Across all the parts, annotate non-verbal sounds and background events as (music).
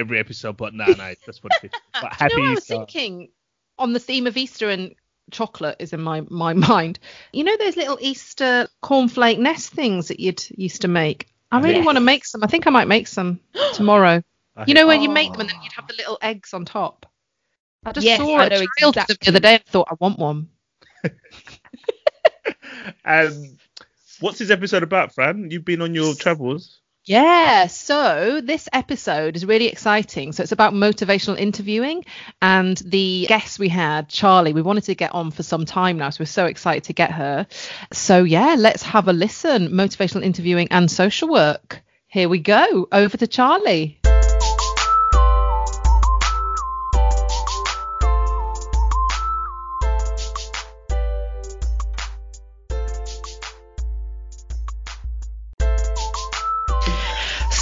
every episode, but no, no, that's what it is. (laughs) But happy you know, I was Easter. thinking on the theme of Easter and chocolate is in my my mind. You know those little Easter cornflake nest things that you'd used to make. I really Yes. want to make some. I think I might make some (gasps) tomorrow. I You know hate- when you make them and then you'd have the little eggs on top. I just Yes, saw I a know trail exactly. the other day and thought I want one. (laughs) Um, what's this episode about, Fran? You've been on your travels. Yeah, so this episode is really exciting. So it's about motivational interviewing and the guest we had, Charlie, we wanted to get on for some time now, so we're so excited to get her. So yeah, let's have a listen. Motivational interviewing and social work. Here we go. Over to Charlie.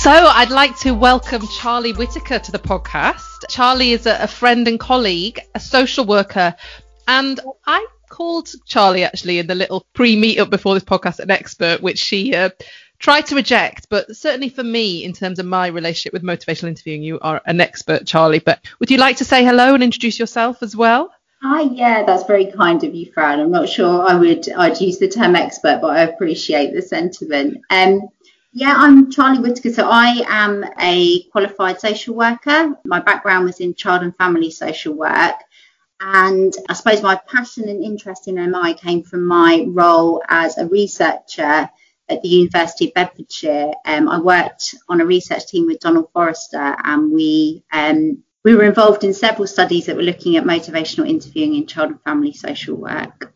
So I'd like to welcome Charlie Whittaker to the podcast. Charlie is a, a friend and colleague, a social worker, and I called Charlie actually in the little pre-meetup before this podcast an expert, which she uh, tried to reject. But certainly for me, in terms of my relationship with motivational interviewing, you are an expert, Charlie. But would you like to say hello and introduce yourself as well? Hi, yeah, that's very kind of you, Fran. I'm not sure I would I'd use the term expert, but I appreciate the sentiment. Um, yeah, I'm Charlie Whittaker. So I am a qualified social worker. My background was in child and family social work. And I suppose my passion and interest in MI came from my role as a researcher at the University of Bedfordshire. Um, I worked on a research team with Donald Forrester, and we um, we were involved in several studies that were looking at motivational interviewing in child and family social work.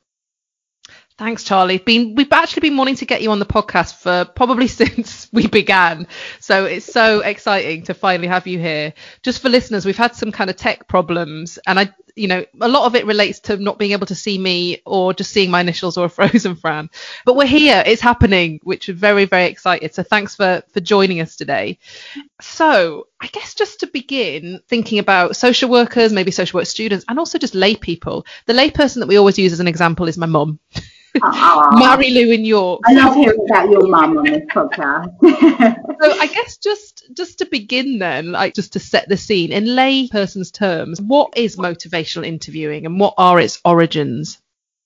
Thanks, Charlie. Been we've actually been wanting to get you on the podcast for probably (laughs) since we began. So it's so exciting to finally have you here. Just for listeners, we've had some kind of tech problems and I you know, a lot of it relates to not being able to see me or just seeing my initials or a (laughs) frozen Fran. But we're here, it's happening, which we're very, very excited. So thanks for for joining us today. So I guess just to begin thinking about social workers, maybe social work students, and also just lay people. The lay person that we always use as an example is my mum. (laughs) Mary Lou in York. I love hearing about your mum on this podcast. (laughs) So I guess just just to begin then, like just to set the scene in lay person's terms, what is motivational interviewing and what are its origins?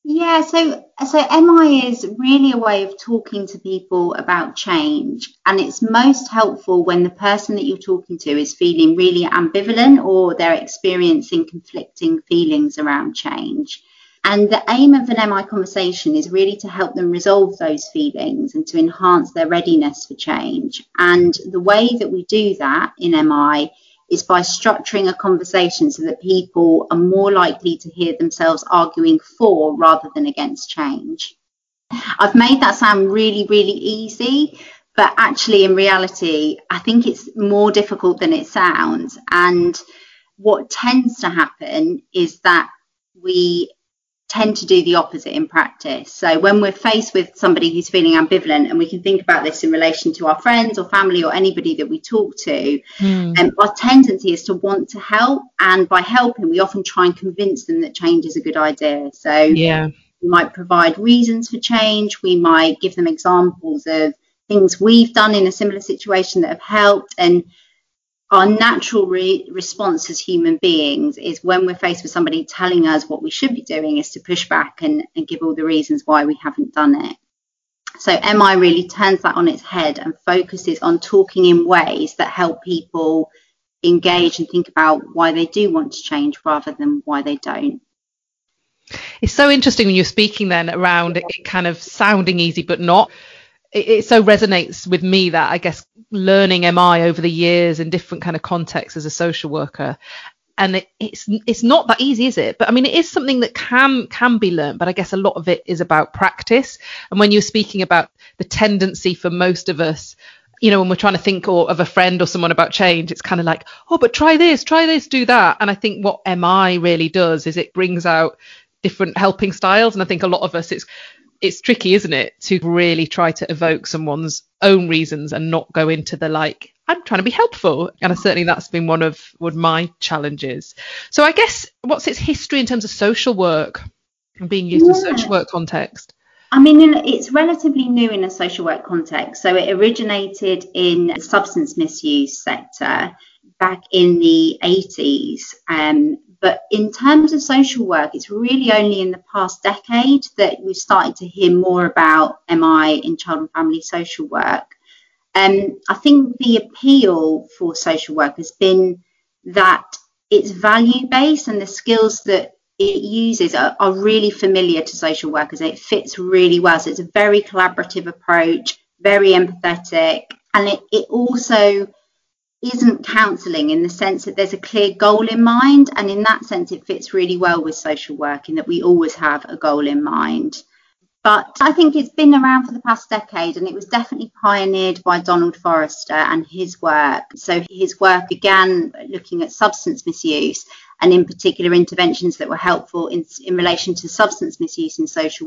Yeah, so so MI is really a way of talking to people about change, and it's most helpful when the person that you're talking to is feeling really ambivalent or they're experiencing conflicting feelings around change. And the aim of an MI conversation is really to help them resolve those feelings and to enhance their readiness for change. And the way that we do that in MI is by structuring a conversation so that people are more likely to hear themselves arguing for rather than against change. I've made that sound really, really easy, but actually, in reality, I think it's more difficult than it sounds. And what tends to happen is that we tend to do the opposite in practice. So when we're faced with somebody who's feeling ambivalent, and we can think about this in relation to our friends or family or anybody that we talk to, um, our tendency is to want to help, and by helping, we often try and convince them that change is a good idea. So Yeah. we might provide reasons for change. We might give them examples of things we've done in a similar situation that have helped. And our natural re- response as human beings is when we're faced with somebody telling us what we should be doing is to push back and, and give all the reasons why we haven't done it. So MI really turns that on its head and focuses on talking in ways that help people engage and think about why they do want to change rather than why they don't. It's so interesting when you're speaking then around it, it kind of sounding easy but not. It, so resonates with me that I guess learning MI over the years in different kind of contexts as a social worker. And it, it's it's not that easy, is it? But I mean, it is something that can can be learned. But I guess a lot of it is about practice. And when you're speaking about the tendency for most of us, you know, when we're trying to think or of a friend or someone about change, it's kind of like, oh, but try this, try this, do that. And I think what MI really does is it brings out different helping styles. And I think a lot of us, it's it's tricky, isn't it, to really try to evoke someone's own reasons and not go into the like, I'm trying to be helpful. And certainly that's been one of one of my challenges. So I guess what's its history in terms of social work and being used in a social work context? I I mean, it's relatively new in a social work context. So it originated in the substance misuse sector back in the 80s. Um, but in terms of social work, it's really only in the past decade that we've started to hear more about MI in child and family social work. Um, I think the appeal for social work has been that it's value based and the skills that it uses are, are, really familiar to social workers. It fits really well. So it's a very collaborative approach, very empathetic, and it, it also isn't counselling in the sense that there's a clear goal in mind. And in that sense, it fits really well with social work in that we always have a goal in mind. But I think it's been around for the past decade and it was definitely pioneered by Donald Forrester and his work. So his work began looking at substance misuse and in particular interventions that were helpful in, in relation to substance misuse in social